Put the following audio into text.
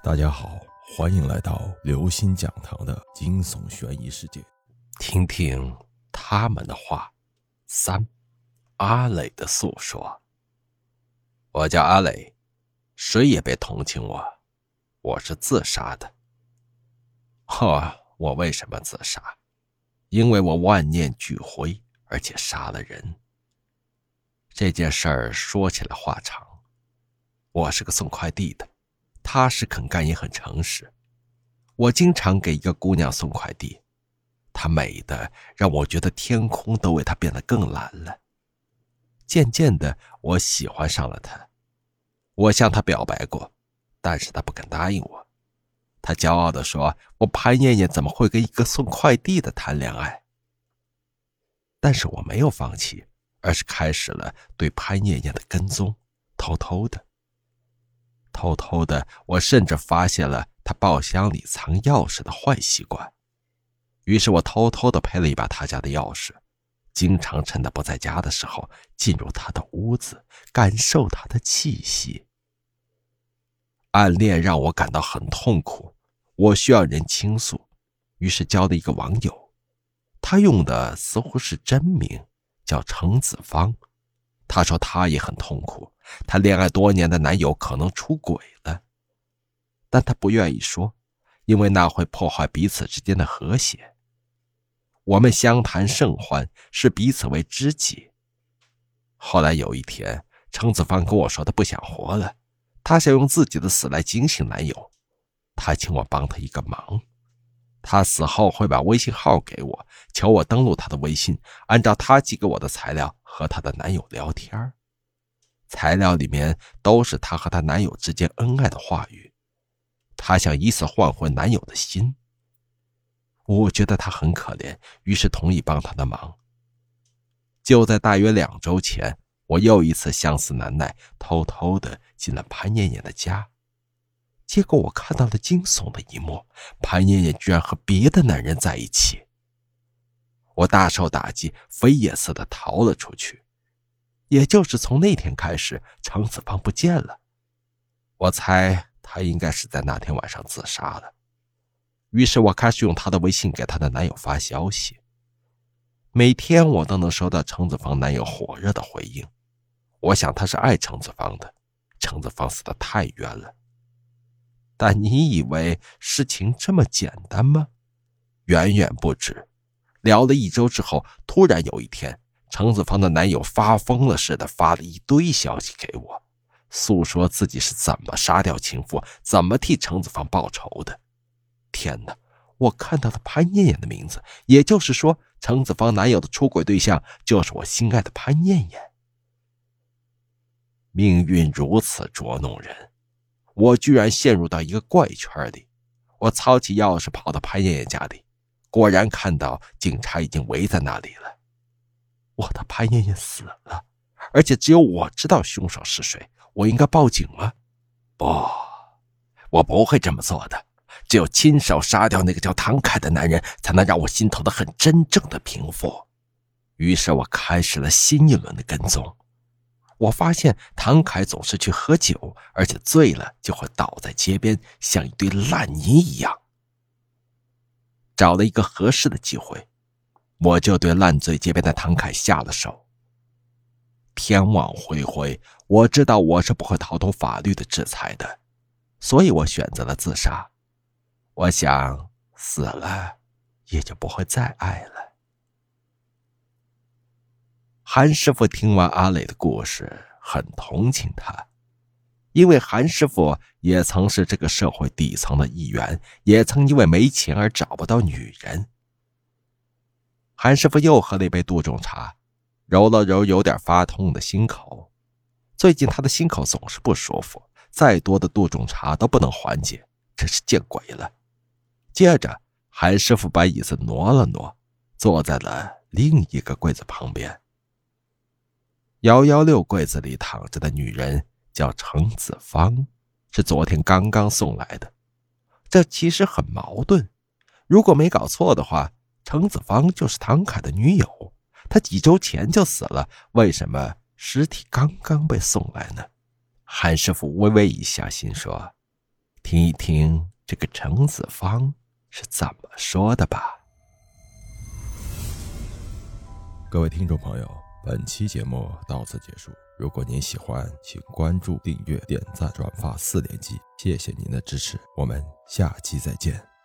大家好，欢迎来到刘星讲堂的惊悚悬疑世界，听听他们的话。三，阿磊的诉说。我叫阿磊，谁也别同情我，我是自杀的。哈，我为什么自杀？因为我万念俱灰，而且杀了人。这件事儿说起来话长。我是个送快递的。踏实肯干也很诚实，我经常给一个姑娘送快递，她美的让我觉得天空都为她变得更蓝了。渐渐的，我喜欢上了她。我向她表白过，但是她不肯答应我。她骄傲地说：“我潘艳艳怎么会跟一个送快递的谈恋爱？”但是我没有放弃，而是开始了对潘艳艳的跟踪，偷偷的。偷偷的，我甚至发现了他包厢里藏钥匙的坏习惯，于是我偷偷的配了一把他家的钥匙，经常趁他不在家的时候进入他的屋子，感受他的气息。暗恋让我感到很痛苦，我需要人倾诉，于是交了一个网友，他用的似乎是真名，叫程子芳。她说她也很痛苦，她恋爱多年的男友可能出轨了，但她不愿意说，因为那会破坏彼此之间的和谐。我们相谈甚欢，视彼此为知己。后来有一天，程子芳跟我说，他不想活了，他想用自己的死来警醒男友，他请我帮他一个忙。他死后会把微信号给我，求我登录他的微信，按照他寄给我的材料和她的男友聊天。材料里面都是她和她男友之间恩爱的话语。她想以此换回男友的心。我觉得她很可怜，于是同意帮她的忙。就在大约两周前，我又一次相思难耐，偷偷的进了潘艳艳的家。结果我看到了惊悚的一幕：潘艳艳居然和别的男人在一起。我大受打击，飞也似的逃了出去。也就是从那天开始，程子芳不见了。我猜她应该是在那天晚上自杀了。于是我开始用她的微信给她的男友发消息。每天我都能收到程子芳男友火热的回应。我想他是爱程子芳的。程子芳死的太冤了。但你以为事情这么简单吗？远远不止。聊了一周之后，突然有一天，程子芳的男友发疯了似的发了一堆消息给我，诉说自己是怎么杀掉情妇，怎么替程子芳报仇的。天哪！我看到了潘艳艳的名字，也就是说，程子芳男友的出轨对象就是我心爱的潘艳艳。命运如此捉弄人。我居然陷入到一个怪圈里，我操起钥匙跑到潘艳艳家里，果然看到警察已经围在那里了。我的潘艳艳死了，而且只有我知道凶手是谁。我应该报警吗？不，我不会这么做的。只有亲手杀掉那个叫唐凯的男人，才能让我心头的恨真正的平复。于是我开始了新一轮的跟踪。我发现唐凯总是去喝酒，而且醉了就会倒在街边，像一堆烂泥一样。找了一个合适的机会，我就对烂醉街边的唐凯下了手。天网恢恢，我知道我是不会逃脱法律的制裁的，所以我选择了自杀。我想死了，也就不会再爱了。韩师傅听完阿磊的故事，很同情他，因为韩师傅也曾是这个社会底层的一员，也曾因为没钱而找不到女人。韩师傅又喝了一杯杜仲茶，揉了揉有点发痛的心口。最近他的心口总是不舒服，再多的杜仲茶都不能缓解，真是见鬼了。接着，韩师傅把椅子挪了挪，坐在了另一个柜子旁边。幺幺六柜子里躺着的女人叫程子芳，是昨天刚刚送来的。这其实很矛盾。如果没搞错的话，程子芳就是唐凯的女友。他几周前就死了，为什么尸体刚刚被送来呢？韩师傅微微一笑，心说：“听一听这个程子方是怎么说的吧。各位听众朋友，本期节目到此结束。如果您喜欢，请关注、订阅、点赞、转发四连击，谢谢您的支持，我们下期再见。